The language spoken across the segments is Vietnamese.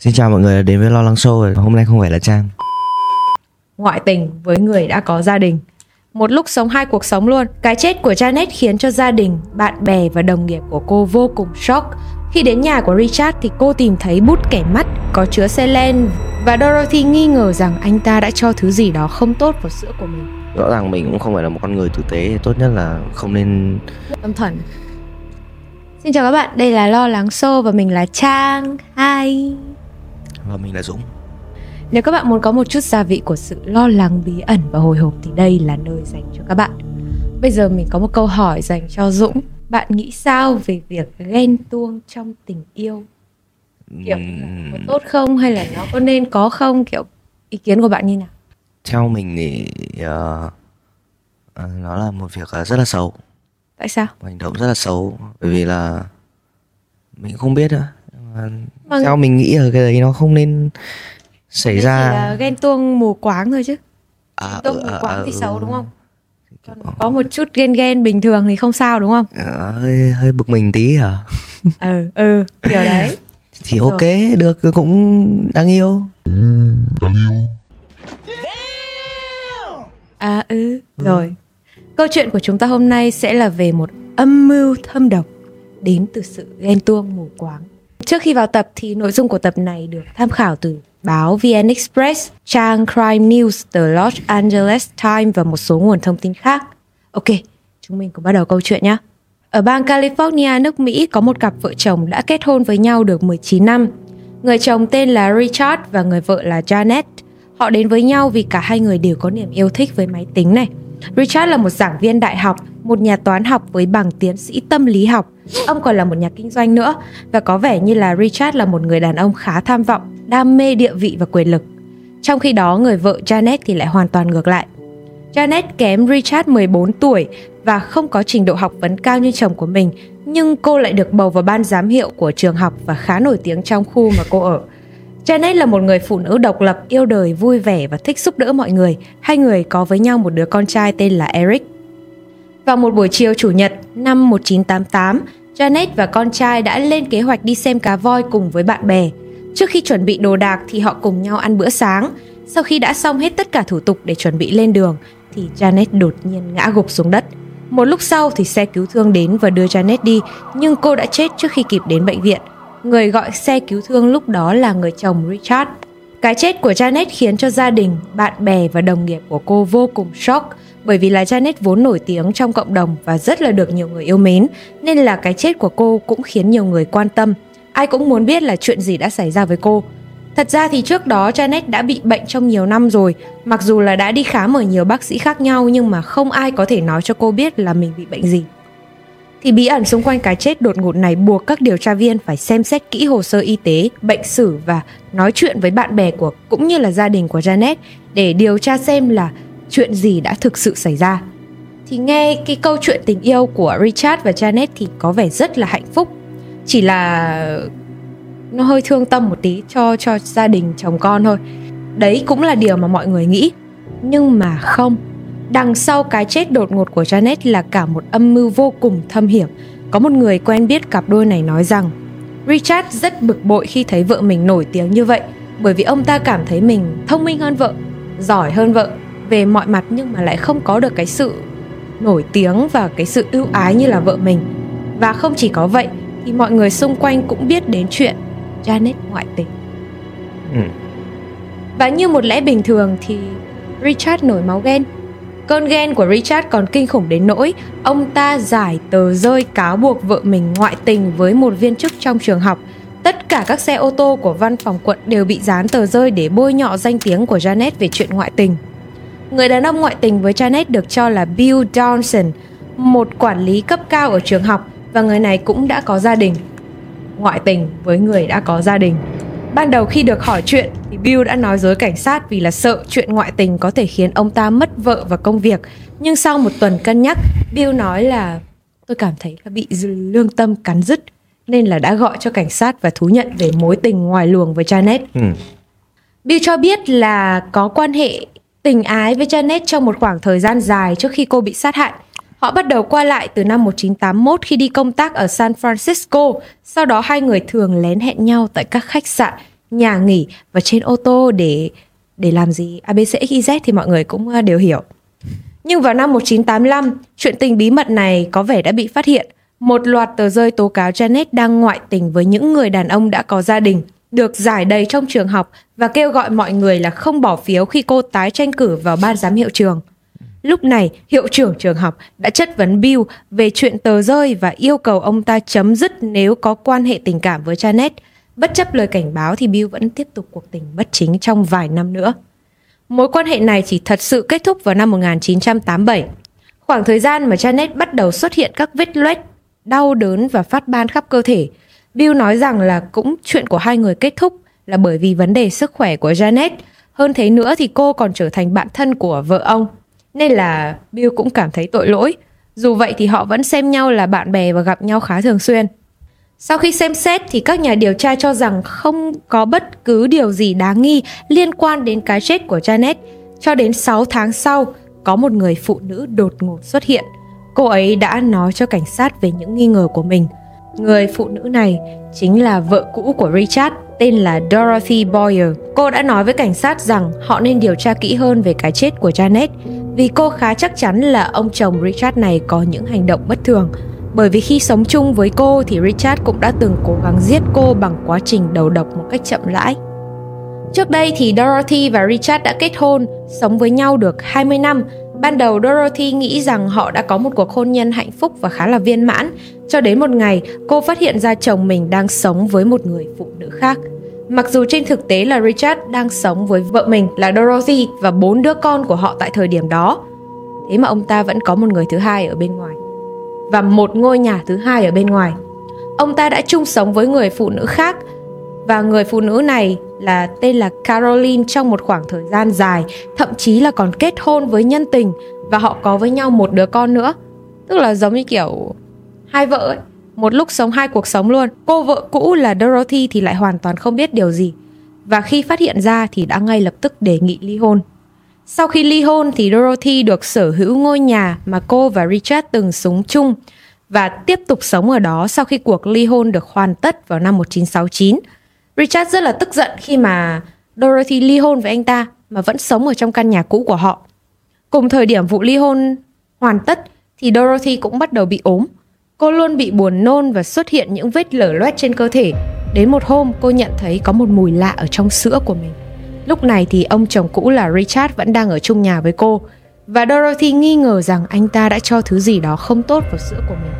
Xin chào mọi người đã đến với Lo Lắng Show rồi. Hôm nay không phải là Trang. ngoại tình với người đã có gia đình. Một lúc sống hai cuộc sống luôn. Cái chết của Janet khiến cho gia đình, bạn bè và đồng nghiệp của cô vô cùng shock. Khi đến nhà của Richard thì cô tìm thấy bút kẻ mắt có chứa selen và Dorothy nghi ngờ rằng anh ta đã cho thứ gì đó không tốt vào sữa của mình. Rõ ràng mình cũng không phải là một con người tử tế. Tốt nhất là không nên... Tâm thần. Xin chào các bạn, đây là Lo Lắng Show và mình là Trang. Hi. Và mình là Dũng. Nếu các bạn muốn có một chút gia vị của sự lo lắng bí ẩn và hồi hộp thì đây là nơi dành cho các bạn. Bây giờ mình có một câu hỏi dành cho Dũng. Bạn nghĩ sao về việc ghen tuông trong tình yêu? Kiểu có tốt không hay là nó có nên có không? Kiểu ý kiến của bạn như nào? Theo mình thì ờ, nó là một việc ờ, rất là xấu. Tại sao? Một hành động rất là xấu. Bởi vì là mình không biết nữa. Vâng. Theo mình nghĩ là cái đấy nó không nên xảy ra. là ghen tuông mù quáng thôi chứ. À, Tuông ừ, mù à, quáng à, thì ừ. xấu đúng không? Còn có một chút ghen ghen bình thường thì không sao đúng không? Ờ, hơi hơi bực mình tí à. Ừ, ừ, kiểu đấy. Thì ok, được cũng đáng yêu. À ừ, rồi. Câu chuyện của chúng ta hôm nay sẽ là về một âm mưu thâm độc đến từ sự ghen tuông mù quáng. Trước khi vào tập thì nội dung của tập này được tham khảo từ báo VN Express, trang Crime News, tờ Los Angeles Times và một số nguồn thông tin khác. Ok, chúng mình cùng bắt đầu câu chuyện nhé. Ở bang California, nước Mỹ có một cặp vợ chồng đã kết hôn với nhau được 19 năm. Người chồng tên là Richard và người vợ là Janet. Họ đến với nhau vì cả hai người đều có niềm yêu thích với máy tính này. Richard là một giảng viên đại học, một nhà toán học với bằng tiến sĩ tâm lý học. Ông còn là một nhà kinh doanh nữa và có vẻ như là Richard là một người đàn ông khá tham vọng, đam mê địa vị và quyền lực. Trong khi đó, người vợ Janet thì lại hoàn toàn ngược lại. Janet kém Richard 14 tuổi và không có trình độ học vấn cao như chồng của mình, nhưng cô lại được bầu vào ban giám hiệu của trường học và khá nổi tiếng trong khu mà cô ở. Janet là một người phụ nữ độc lập, yêu đời, vui vẻ và thích giúp đỡ mọi người. Hai người có với nhau một đứa con trai tên là Eric. Vào một buổi chiều chủ nhật năm 1988, Janet và con trai đã lên kế hoạch đi xem cá voi cùng với bạn bè. Trước khi chuẩn bị đồ đạc thì họ cùng nhau ăn bữa sáng. Sau khi đã xong hết tất cả thủ tục để chuẩn bị lên đường thì Janet đột nhiên ngã gục xuống đất. Một lúc sau thì xe cứu thương đến và đưa Janet đi, nhưng cô đã chết trước khi kịp đến bệnh viện. Người gọi xe cứu thương lúc đó là người chồng Richard. Cái chết của Janet khiến cho gia đình, bạn bè và đồng nghiệp của cô vô cùng shock bởi vì là Janet vốn nổi tiếng trong cộng đồng và rất là được nhiều người yêu mến nên là cái chết của cô cũng khiến nhiều người quan tâm. Ai cũng muốn biết là chuyện gì đã xảy ra với cô. Thật ra thì trước đó Janet đã bị bệnh trong nhiều năm rồi, mặc dù là đã đi khám ở nhiều bác sĩ khác nhau nhưng mà không ai có thể nói cho cô biết là mình bị bệnh gì. Thì bí ẩn xung quanh cái chết đột ngột này buộc các điều tra viên phải xem xét kỹ hồ sơ y tế, bệnh sử và nói chuyện với bạn bè của cũng như là gia đình của Janet để điều tra xem là chuyện gì đã thực sự xảy ra. Thì nghe cái câu chuyện tình yêu của Richard và Janet thì có vẻ rất là hạnh phúc. Chỉ là nó hơi thương tâm một tí cho cho gia đình chồng con thôi. Đấy cũng là điều mà mọi người nghĩ. Nhưng mà không. Đằng sau cái chết đột ngột của Janet là cả một âm mưu vô cùng thâm hiểm. Có một người quen biết cặp đôi này nói rằng Richard rất bực bội khi thấy vợ mình nổi tiếng như vậy bởi vì ông ta cảm thấy mình thông minh hơn vợ, giỏi hơn vợ về mọi mặt nhưng mà lại không có được cái sự nổi tiếng và cái sự ưu ái như là vợ mình. Và không chỉ có vậy thì mọi người xung quanh cũng biết đến chuyện Janet ngoại tình. Ừ. Và như một lẽ bình thường thì Richard nổi máu ghen. Cơn ghen của Richard còn kinh khủng đến nỗi ông ta giải tờ rơi cáo buộc vợ mình ngoại tình với một viên chức trong trường học. Tất cả các xe ô tô của văn phòng quận đều bị dán tờ rơi để bôi nhọ danh tiếng của Janet về chuyện ngoại tình. Người đàn ông ngoại tình với Janet được cho là Bill Johnson, một quản lý cấp cao ở trường học và người này cũng đã có gia đình. Ngoại tình với người đã có gia đình. Ban đầu khi được hỏi chuyện thì Bill đã nói dối cảnh sát vì là sợ chuyện ngoại tình có thể khiến ông ta mất vợ và công việc. Nhưng sau một tuần cân nhắc, Bill nói là tôi cảm thấy là bị lương tâm cắn rứt nên là đã gọi cho cảnh sát và thú nhận về mối tình ngoài luồng với Janet. Ừ. Bill cho biết là có quan hệ tình ái với Janet trong một khoảng thời gian dài trước khi cô bị sát hại. Họ bắt đầu qua lại từ năm 1981 khi đi công tác ở San Francisco, sau đó hai người thường lén hẹn nhau tại các khách sạn nhà nghỉ và trên ô tô để để làm gì ABCXYZ thì mọi người cũng ờ, đều hiểu. Nhưng vào năm 1985, chuyện tình bí mật này có vẻ đã bị phát hiện. Một loạt tờ rơi tố cáo Janet đang ngoại tình với những người đàn ông đã có gia đình, được giải đầy trong trường học và kêu gọi mọi người là không bỏ phiếu khi cô tái tranh cử vào ban giám hiệu trường. Lúc này, hiệu trưởng trường học đã chất vấn Bill về chuyện tờ rơi và yêu cầu ông ta chấm dứt nếu có quan hệ tình cảm với Janet. Bất chấp lời cảnh báo thì Bill vẫn tiếp tục cuộc tình bất chính trong vài năm nữa. Mối quan hệ này chỉ thật sự kết thúc vào năm 1987. Khoảng thời gian mà Janet bắt đầu xuất hiện các vết loét, đau đớn và phát ban khắp cơ thể. Bill nói rằng là cũng chuyện của hai người kết thúc là bởi vì vấn đề sức khỏe của Janet. Hơn thế nữa thì cô còn trở thành bạn thân của vợ ông. Nên là Bill cũng cảm thấy tội lỗi. Dù vậy thì họ vẫn xem nhau là bạn bè và gặp nhau khá thường xuyên. Sau khi xem xét thì các nhà điều tra cho rằng không có bất cứ điều gì đáng nghi liên quan đến cái chết của Janet. Cho đến 6 tháng sau, có một người phụ nữ đột ngột xuất hiện. Cô ấy đã nói cho cảnh sát về những nghi ngờ của mình. Người phụ nữ này chính là vợ cũ của Richard, tên là Dorothy Boyer. Cô đã nói với cảnh sát rằng họ nên điều tra kỹ hơn về cái chết của Janet vì cô khá chắc chắn là ông chồng Richard này có những hành động bất thường bởi vì khi sống chung với cô thì Richard cũng đã từng cố gắng giết cô bằng quá trình đầu độc một cách chậm rãi. Trước đây thì Dorothy và Richard đã kết hôn, sống với nhau được 20 năm. Ban đầu Dorothy nghĩ rằng họ đã có một cuộc hôn nhân hạnh phúc và khá là viên mãn, cho đến một ngày cô phát hiện ra chồng mình đang sống với một người phụ nữ khác. Mặc dù trên thực tế là Richard đang sống với vợ mình là Dorothy và bốn đứa con của họ tại thời điểm đó, thế mà ông ta vẫn có một người thứ hai ở bên ngoài và một ngôi nhà thứ hai ở bên ngoài. Ông ta đã chung sống với người phụ nữ khác và người phụ nữ này là tên là Caroline trong một khoảng thời gian dài, thậm chí là còn kết hôn với nhân tình và họ có với nhau một đứa con nữa. Tức là giống như kiểu hai vợ ấy, một lúc sống hai cuộc sống luôn. Cô vợ cũ là Dorothy thì lại hoàn toàn không biết điều gì. Và khi phát hiện ra thì đã ngay lập tức đề nghị ly hôn. Sau khi ly hôn thì Dorothy được sở hữu ngôi nhà mà cô và Richard từng sống chung và tiếp tục sống ở đó sau khi cuộc ly hôn được hoàn tất vào năm 1969. Richard rất là tức giận khi mà Dorothy ly hôn với anh ta mà vẫn sống ở trong căn nhà cũ của họ. Cùng thời điểm vụ ly hôn hoàn tất thì Dorothy cũng bắt đầu bị ốm. Cô luôn bị buồn nôn và xuất hiện những vết lở loét trên cơ thể. Đến một hôm, cô nhận thấy có một mùi lạ ở trong sữa của mình. Lúc này thì ông chồng cũ là Richard vẫn đang ở chung nhà với cô và Dorothy nghi ngờ rằng anh ta đã cho thứ gì đó không tốt vào sữa của mình.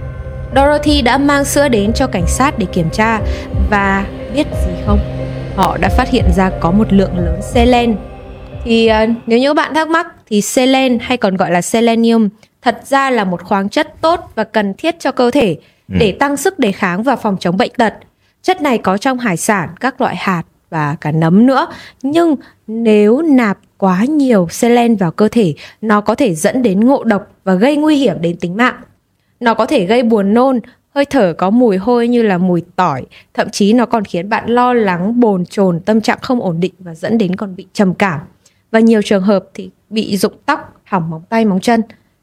Dorothy đã mang sữa đến cho cảnh sát để kiểm tra và biết gì không? Họ đã phát hiện ra có một lượng lớn selen. Thì uh, nếu như các bạn thắc mắc thì selen hay còn gọi là selenium thật ra là một khoáng chất tốt và cần thiết cho cơ thể ừ. để tăng sức đề kháng và phòng chống bệnh tật. Chất này có trong hải sản, các loại hạt và cả nấm nữa. Nhưng nếu nạp quá nhiều selen vào cơ thể, nó có thể dẫn đến ngộ độc và gây nguy hiểm đến tính mạng. Nó có thể gây buồn nôn, hơi thở có mùi hôi như là mùi tỏi, thậm chí nó còn khiến bạn lo lắng, bồn chồn, tâm trạng không ổn định và dẫn đến còn bị trầm cảm. Và nhiều trường hợp thì bị rụng tóc, hỏng móng tay, móng chân.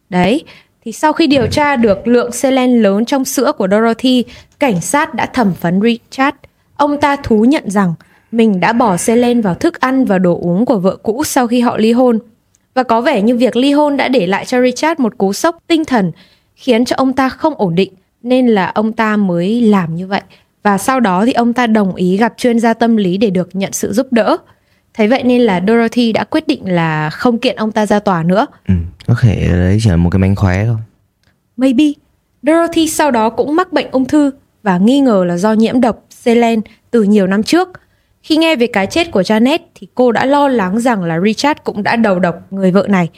Đấy, thì sau khi điều tra được lượng selen lớn trong sữa của Dorothy, cảnh sát đã thẩm vấn Richard. Ông ta thú nhận rằng mình đã bỏ selen vào thức ăn và đồ uống của vợ cũ sau khi họ ly hôn. Và có vẻ như việc ly hôn đã để lại cho Richard một cú sốc tinh thần khiến cho ông ta không ổn định nên là ông ta mới làm như vậy. Và sau đó thì ông ta đồng ý gặp chuyên gia tâm lý để được nhận sự giúp đỡ. Thế vậy nên là Dorothy đã quyết định là không kiện ông ta ra tòa nữa. Ừ, có thể đấy chỉ là một cái mánh khóe thôi. Maybe. Dorothy sau đó cũng mắc bệnh ung thư và nghi ngờ là do nhiễm độc selen từ nhiều năm trước. Khi nghe về cái chết của Janet thì cô đã lo lắng rằng là Richard cũng đã đầu độc người vợ này.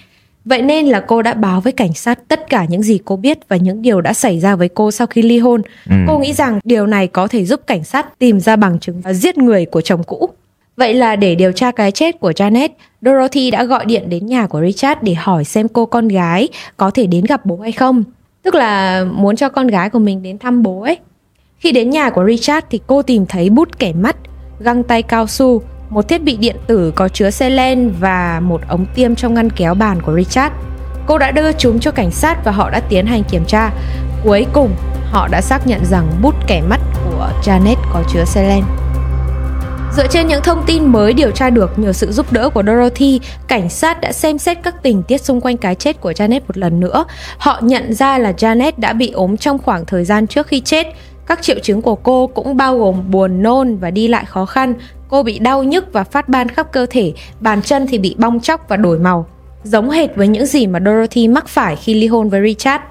Vậy nên là cô đã báo với cảnh sát tất cả những gì cô biết và những điều đã xảy ra với cô sau khi ly hôn. Ừ. Cô nghĩ rằng điều này có thể giúp cảnh sát tìm ra bằng chứng và giết người của chồng cũ. Vậy là để điều tra cái chết của Janet, Dorothy đã gọi điện đến nhà của Richard để hỏi xem cô con gái có thể đến gặp bố hay không. Tức là muốn cho con gái của mình đến thăm bố ấy. Khi đến nhà của Richard thì cô tìm thấy bút kẻ mắt, găng tay cao su, một thiết bị điện tử có chứa selen và một ống tiêm trong ngăn kéo bàn của Richard. Cô đã đưa chúng cho cảnh sát và họ đã tiến hành kiểm tra. Cuối cùng, họ đã xác nhận rằng bút kẻ mắt của Janet có chứa selen. Dựa trên những thông tin mới điều tra được nhờ sự giúp đỡ của Dorothy, cảnh sát đã xem xét các tình tiết xung quanh cái chết của Janet một lần nữa. Họ nhận ra là Janet đã bị ốm trong khoảng thời gian trước khi chết. Các triệu chứng của cô cũng bao gồm buồn nôn và đi lại khó khăn. Cô bị đau nhức và phát ban khắp cơ thể, bàn chân thì bị bong chóc và đổi màu. Giống hệt với những gì mà Dorothy mắc phải khi ly hôn với Richard.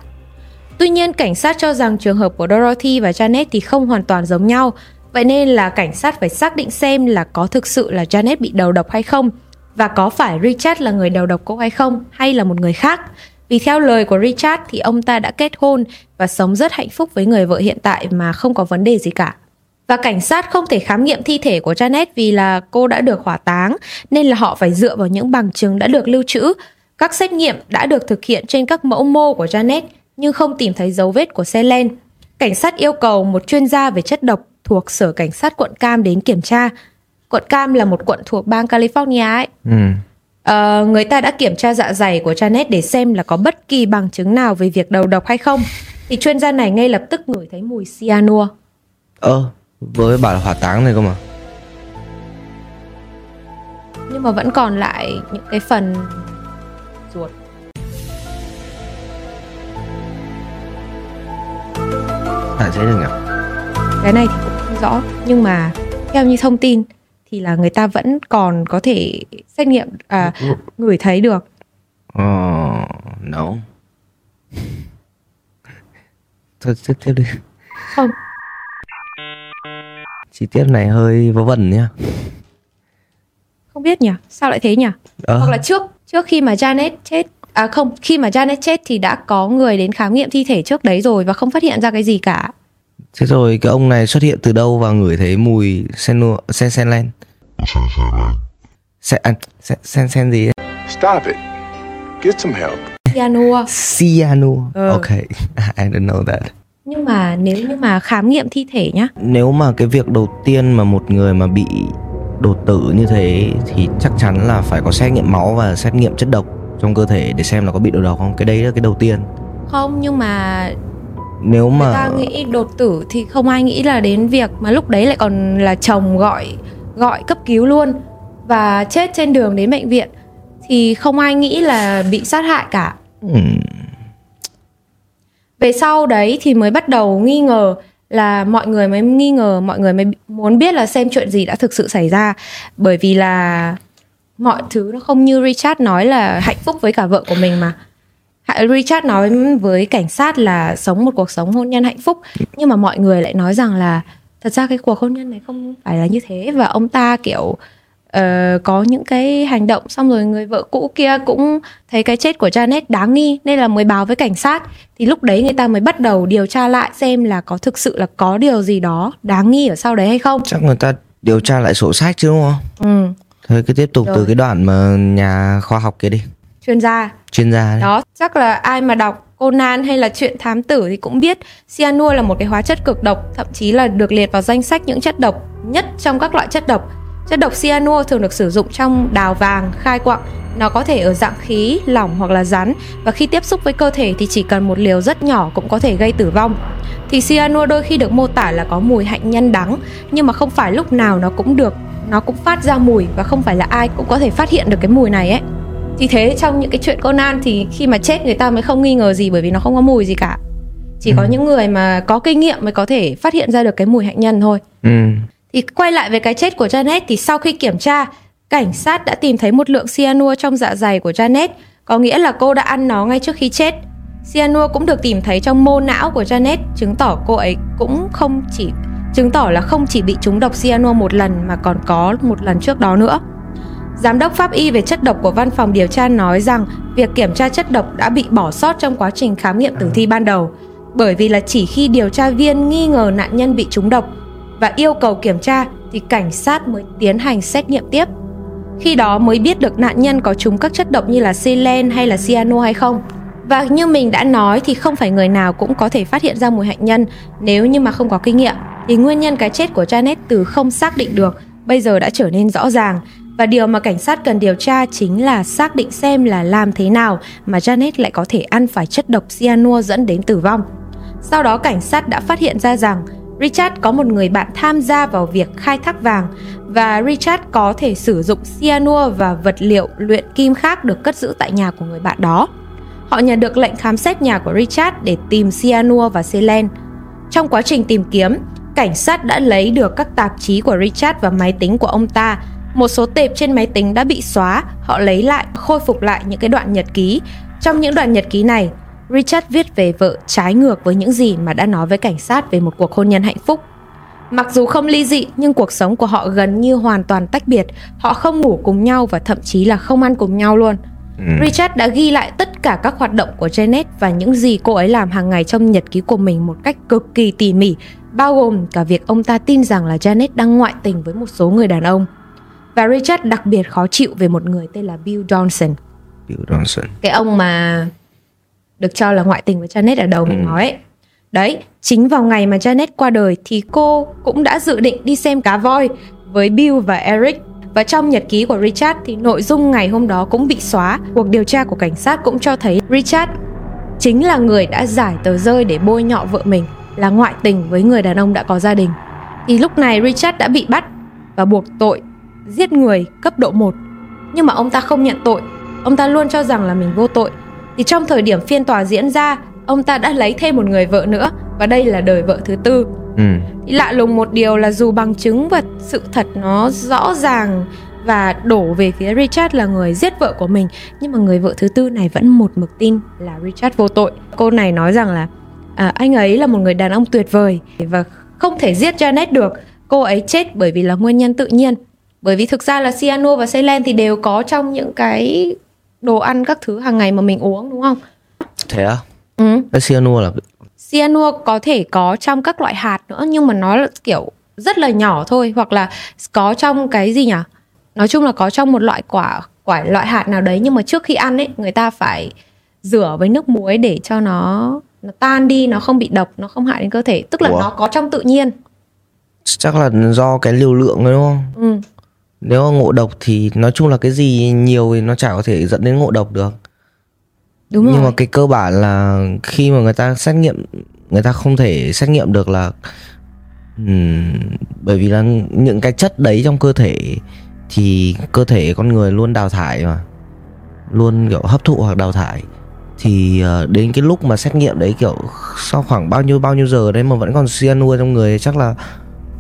Tuy nhiên, cảnh sát cho rằng trường hợp của Dorothy và Janet thì không hoàn toàn giống nhau. Vậy nên là cảnh sát phải xác định xem là có thực sự là Janet bị đầu độc hay không và có phải Richard là người đầu độc cô hay không hay là một người khác. Vì theo lời của Richard thì ông ta đã kết hôn và sống rất hạnh phúc với người vợ hiện tại mà không có vấn đề gì cả. Và cảnh sát không thể khám nghiệm thi thể của Janet vì là cô đã được hỏa táng nên là họ phải dựa vào những bằng chứng đã được lưu trữ. Các xét nghiệm đã được thực hiện trên các mẫu mô của Janet nhưng không tìm thấy dấu vết của xe len. Cảnh sát yêu cầu một chuyên gia về chất độc thuộc Sở Cảnh sát quận Cam đến kiểm tra. Quận Cam là một quận thuộc bang California ấy. Ừ. Ờ, người ta đã kiểm tra dạ dày của Janet để xem là có bất kỳ bằng chứng nào về việc đầu độc hay không. Thì chuyên gia này ngay lập tức ngửi thấy mùi cyanua. Ơ, với bảo là hỏa táng này cơ mà. Nhưng mà vẫn còn lại những cái phần ruột. À thế được nhỉ? Cái này thì cũng không rõ nhưng mà theo như thông tin thì là người ta vẫn còn có thể xét nghiệm à, ngửi thấy được. Ờ, no. Thôi tiếp tiếp đi. Không, Chi tiết này hơi vớ vẩn nhá. không biết nhỉ? Sao lại thế nhỉ? Ờ, Hoặc là trước trước khi mà Janet chết à không, khi mà Janet chết thì đã có người đến khám nghiệm thi thể trước đấy rồi và không phát hiện ra cái gì cả. Thế rồi cái ông này xuất hiện từ đâu và ngửi thấy mùi sen sen sen len? Sen à, sen sen sen gì? đấy? Stop it. Get some help. Cyanua. Cyanur. Ờ. Ok, I didn't know that. Nhưng mà nếu như mà khám nghiệm thi thể nhá Nếu mà cái việc đầu tiên mà một người mà bị đột tử như thế thì chắc chắn là phải có xét nghiệm máu và xét nghiệm chất độc trong cơ thể để xem là có bị đột độc không. Cái đấy là cái đầu tiên. Không nhưng mà Nếu người mà ta nghĩ đột tử thì không ai nghĩ là đến việc mà lúc đấy lại còn là chồng gọi gọi cấp cứu luôn và chết trên đường đến bệnh viện thì không ai nghĩ là bị sát hại cả. Ừm, về sau đấy thì mới bắt đầu nghi ngờ là mọi người mới nghi ngờ, mọi người mới muốn biết là xem chuyện gì đã thực sự xảy ra. Bởi vì là mọi thứ nó không như Richard nói là hạnh phúc với cả vợ của mình mà. Richard nói với cảnh sát là sống một cuộc sống hôn nhân hạnh phúc. Nhưng mà mọi người lại nói rằng là thật ra cái cuộc hôn nhân này không phải là như thế. Và ông ta kiểu ờ, có những cái hành động xong rồi người vợ cũ kia cũng thấy cái chết của Janet đáng nghi nên là mới báo với cảnh sát thì lúc đấy người ta mới bắt đầu điều tra lại xem là có thực sự là có điều gì đó đáng nghi ở sau đấy hay không chắc người ta điều tra lại sổ sách chứ đúng không? ừ, Thôi cứ tiếp tục từ Rồi. cái đoạn mà nhà khoa học kia đi, chuyên gia chuyên gia đấy. Đó, chắc là ai mà đọc Conan hay là chuyện thám tử thì cũng biết cyanua là một cái hóa chất cực độc, thậm chí là được liệt vào danh sách những chất độc nhất trong các loại chất độc. Chất độc cyanua thường được sử dụng trong đào vàng, khai quặng. Nó có thể ở dạng khí, lỏng hoặc là rắn và khi tiếp xúc với cơ thể thì chỉ cần một liều rất nhỏ cũng có thể gây tử vong. Thì cyanua đôi khi được mô tả là có mùi hạnh nhân đắng, nhưng mà không phải lúc nào nó cũng được nó cũng phát ra mùi và không phải là ai cũng có thể phát hiện được cái mùi này ấy thì thế trong những cái chuyện Conan thì khi mà chết người ta mới không nghi ngờ gì bởi vì nó không có mùi gì cả chỉ có những người mà có kinh nghiệm mới có thể phát hiện ra được cái mùi hạnh nhân thôi Ừ thì quay lại về cái chết của Janet, thì sau khi kiểm tra, cảnh sát đã tìm thấy một lượng cyanua trong dạ dày của Janet. Có nghĩa là cô đã ăn nó ngay trước khi chết. Cyanua cũng được tìm thấy trong mô não của Janet, chứng tỏ cô ấy cũng không chỉ, chứng tỏ là không chỉ bị trúng độc cyanua một lần mà còn có một lần trước đó nữa. Giám đốc pháp y về chất độc của văn phòng điều tra nói rằng việc kiểm tra chất độc đã bị bỏ sót trong quá trình khám nghiệm tử thi ban đầu, bởi vì là chỉ khi điều tra viên nghi ngờ nạn nhân bị trúng độc và yêu cầu kiểm tra thì cảnh sát mới tiến hành xét nghiệm tiếp. Khi đó mới biết được nạn nhân có trúng các chất độc như là silen hay là cyano hay không. Và như mình đã nói thì không phải người nào cũng có thể phát hiện ra mùi hạnh nhân nếu như mà không có kinh nghiệm. Thì nguyên nhân cái chết của Janet từ không xác định được bây giờ đã trở nên rõ ràng và điều mà cảnh sát cần điều tra chính là xác định xem là làm thế nào mà Janet lại có thể ăn phải chất độc cyanua dẫn đến tử vong. Sau đó cảnh sát đã phát hiện ra rằng Richard có một người bạn tham gia vào việc khai thác vàng và Richard có thể sử dụng cyanua và vật liệu luyện kim khác được cất giữ tại nhà của người bạn đó. Họ nhận được lệnh khám xét nhà của Richard để tìm cyanua và selen. Trong quá trình tìm kiếm, cảnh sát đã lấy được các tạp chí của Richard và máy tính của ông ta. Một số tệp trên máy tính đã bị xóa, họ lấy lại, khôi phục lại những cái đoạn nhật ký. Trong những đoạn nhật ký này, Richard viết về vợ trái ngược với những gì mà đã nói với cảnh sát về một cuộc hôn nhân hạnh phúc. Mặc dù không ly dị nhưng cuộc sống của họ gần như hoàn toàn tách biệt. Họ không ngủ cùng nhau và thậm chí là không ăn cùng nhau luôn. Ừ. Richard đã ghi lại tất cả các hoạt động của Janet và những gì cô ấy làm hàng ngày trong nhật ký của mình một cách cực kỳ tỉ mỉ, bao gồm cả việc ông ta tin rằng là Janet đang ngoại tình với một số người đàn ông. Và Richard đặc biệt khó chịu về một người tên là Bill Johnson. Bill Johnson Cái ông mà được cho là ngoại tình với Janet ở đầu mình Ừ. nói ấy. Đấy, chính vào ngày mà Janet qua đời thì cô cũng đã dự định đi xem cá voi với Bill và Eric. Và trong nhật ký của Richard thì nội dung ngày hôm đó cũng bị xóa. Cuộc điều tra của cảnh sát cũng cho thấy Richard chính là người đã giải tờ rơi để bôi nhọ vợ mình là ngoại tình với người đàn ông đã có gia đình. Thì lúc này Richard đã bị bắt và buộc tội giết người cấp độ 1. Nhưng mà ông ta không nhận tội, ông ta luôn cho rằng là mình vô tội. Thì trong thời điểm phiên tòa diễn ra, ông ta đã lấy thêm một người vợ nữa và đây là đời vợ thứ tư. ừ. Thì lạ lùng một điều là dù bằng chứng và sự thật nó rõ ràng và đổ về phía Richard là người giết vợ của mình nhưng mà người vợ thứ tư này vẫn một mực tin là Richard vô tội. Cô này nói rằng là à, anh ấy là một người đàn ông tuyệt vời và không thể giết Janet được. Cô ấy chết bởi vì là nguyên nhân tự nhiên. Bởi vì thực ra là cyanua và selen thì đều có trong những cái đồ ăn các thứ hàng ngày mà mình uống đúng không? Thế á? Ừ. Cái cyanua là Cyanua có thể có trong các loại hạt nữa nhưng mà nó là kiểu rất là nhỏ thôi hoặc là có trong cái gì nhỉ? Nói chung là có trong một loại quả quả loại hạt nào đấy nhưng mà trước khi ăn ấy người ta phải rửa với nước muối để cho nó nó tan đi, nó không bị độc, nó không hại đến cơ thể. Tức là Ủa? nó có trong tự nhiên. chắc là do cái liều lượng thôi đúng không? Ừ. Nếu ngộ độc thì nói chung là cái gì nhiều thì nó chả có thể dẫn đến ngộ độc được. Đúng Nhưng rồi. mà cái cơ bản là khi mà người ta xét nghiệm người ta không thể xét nghiệm được là ừm, bởi vì là những cái chất đấy trong cơ thể thì cơ thể con người luôn đào thải mà luôn kiểu hấp thụ hoặc đào thải thì ờ, đến cái lúc mà xét nghiệm đấy kiểu sau khoảng bao nhiêu bao nhiêu giờ đấy mà vẫn còn cyanua trong người chắc là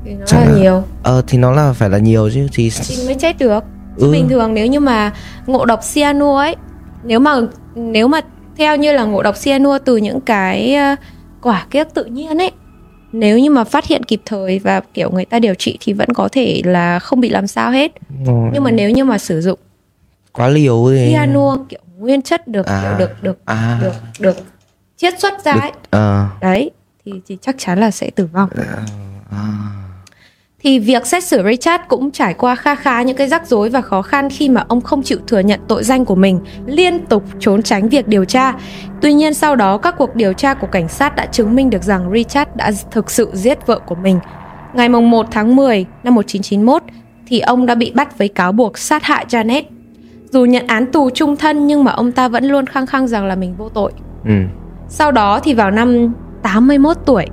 Thì nó chắc là là- nhiều ờ thì nó là phải là nhiều chứ thì thì mới chết được. Chứ Ừ. bình thường nếu như mà ngộ độc cyanua ấy, nếu mà nếu mà theo như là ngộ độc cyanua từ những cái ờ, quả kiếc tự nhiên ấy, nếu như mà phát hiện kịp thời và kiểu người ta điều trị thì vẫn có thể là không bị làm sao hết. Nhưng mà nếu như mà sử dụng quá liều thì cyanua kiểu nguyên chất được À. kiểu được được à được được chiết xuất ra ấy, ờ đấy thì thì chắc chắn là sẽ tử vong. à. Thì việc xét xử Richard cũng trải qua kha khá những cái rắc rối và khó khăn khi mà ông không chịu thừa nhận tội danh của mình, liên tục trốn tránh việc điều tra. Tuy nhiên sau đó các cuộc điều tra của cảnh sát đã chứng minh được rằng Richard đã thực sự giết vợ của mình. Ngày mùng 1 tháng 10 năm 1991 thì ông đã bị bắt với cáo buộc sát hại Janet. Dù nhận án tù trung thân nhưng mà ông ta vẫn luôn khăng khăng rằng là mình vô tội. ừ. Sau đó thì vào năm 81 tuổi,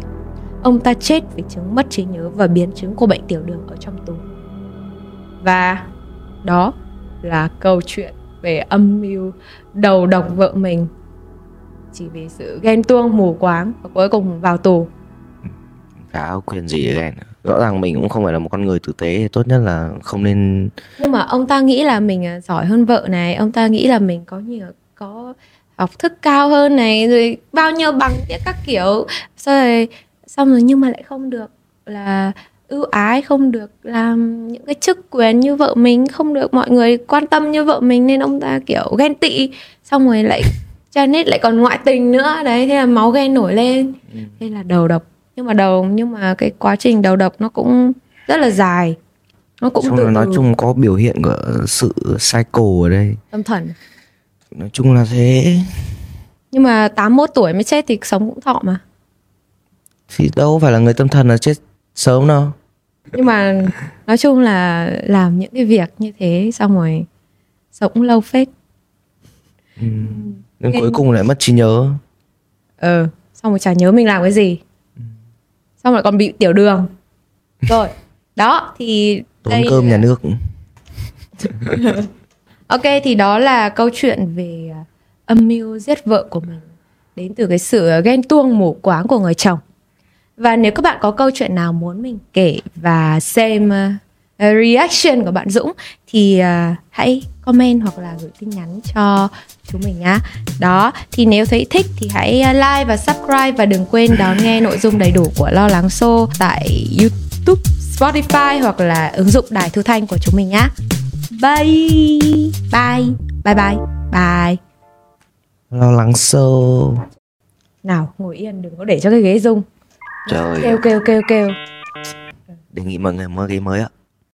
ông ta chết vì chứng mất trí nhớ và biến chứng của bệnh tiểu đường ở trong tù. Và đó là câu chuyện về âm mưu đầu độc vợ mình chỉ vì sự ghen tuông mù quáng và cuối cùng vào tù. chả có quyền gì để ghen rõ ràng mình cũng không phải là một con người tử tế tốt nhất là không nên Nhưng mà ông ta nghĩ là mình à, giỏi hơn vợ này, ông ta nghĩ là mình có nhiều có học thức cao hơn này rồi bao nhiêu bằng các kiểu xong rồi xong rồi nhưng mà lại không được là ưu ái không được làm những cái chức quyền như vợ mình không được mọi người quan tâm như vợ mình nên ông ta kiểu ghen tị. Xong rồi lại Janet lại còn ngoại tình nữa. Đấy thế là máu ghen nổi lên. Thế là đầu độc. Nhưng mà đầu nhưng mà cái quá trình đầu độc nó cũng rất là dài. Nó cũng xong từ nói chung có biểu hiện của sự cycle ở đây. Tâm thần. Nói chung là thế. Nhưng mà 81 tuổi mới chết thì sống cũng thọ mà thì đâu phải là người tâm thần là chết sớm đâu. Nhưng mà nói chung là làm những cái việc như thế xong rồi sống lâu phết. Đến cuối cùng lại mất trí nhớ. Ờ xong rồi chả nhớ mình làm cái gì. Xong rồi còn bị tiểu đường. Rồi đó thì tốn đây cơm nhà nước. Ok thì đó là câu chuyện về à, âm mưu giết vợ của mình đến từ cái sự à, ghen tuông mù quáng của người chồng. Và nếu các bạn có câu chuyện nào muốn mình kể và xem à, reaction của bạn Dũng thì à, hãy comment hoặc là gửi tin nhắn cho chúng mình nhá. Đó, thì nếu thấy thích thì hãy à, like và subscribe và đừng quên đón nghe nội dung đầy đủ của Lo Lắng Show tại YouTube, Spotify hoặc là ứng dụng đài thu thanh của chúng mình nhá. Bye. Bye. Bye bye. Bye. lo lắng sâu Nào, ngồi yên đừng có để cho cái ghế rung. Trời Kêu kêu kêu kêu. đề nghị mọi người mua ghế mới ạ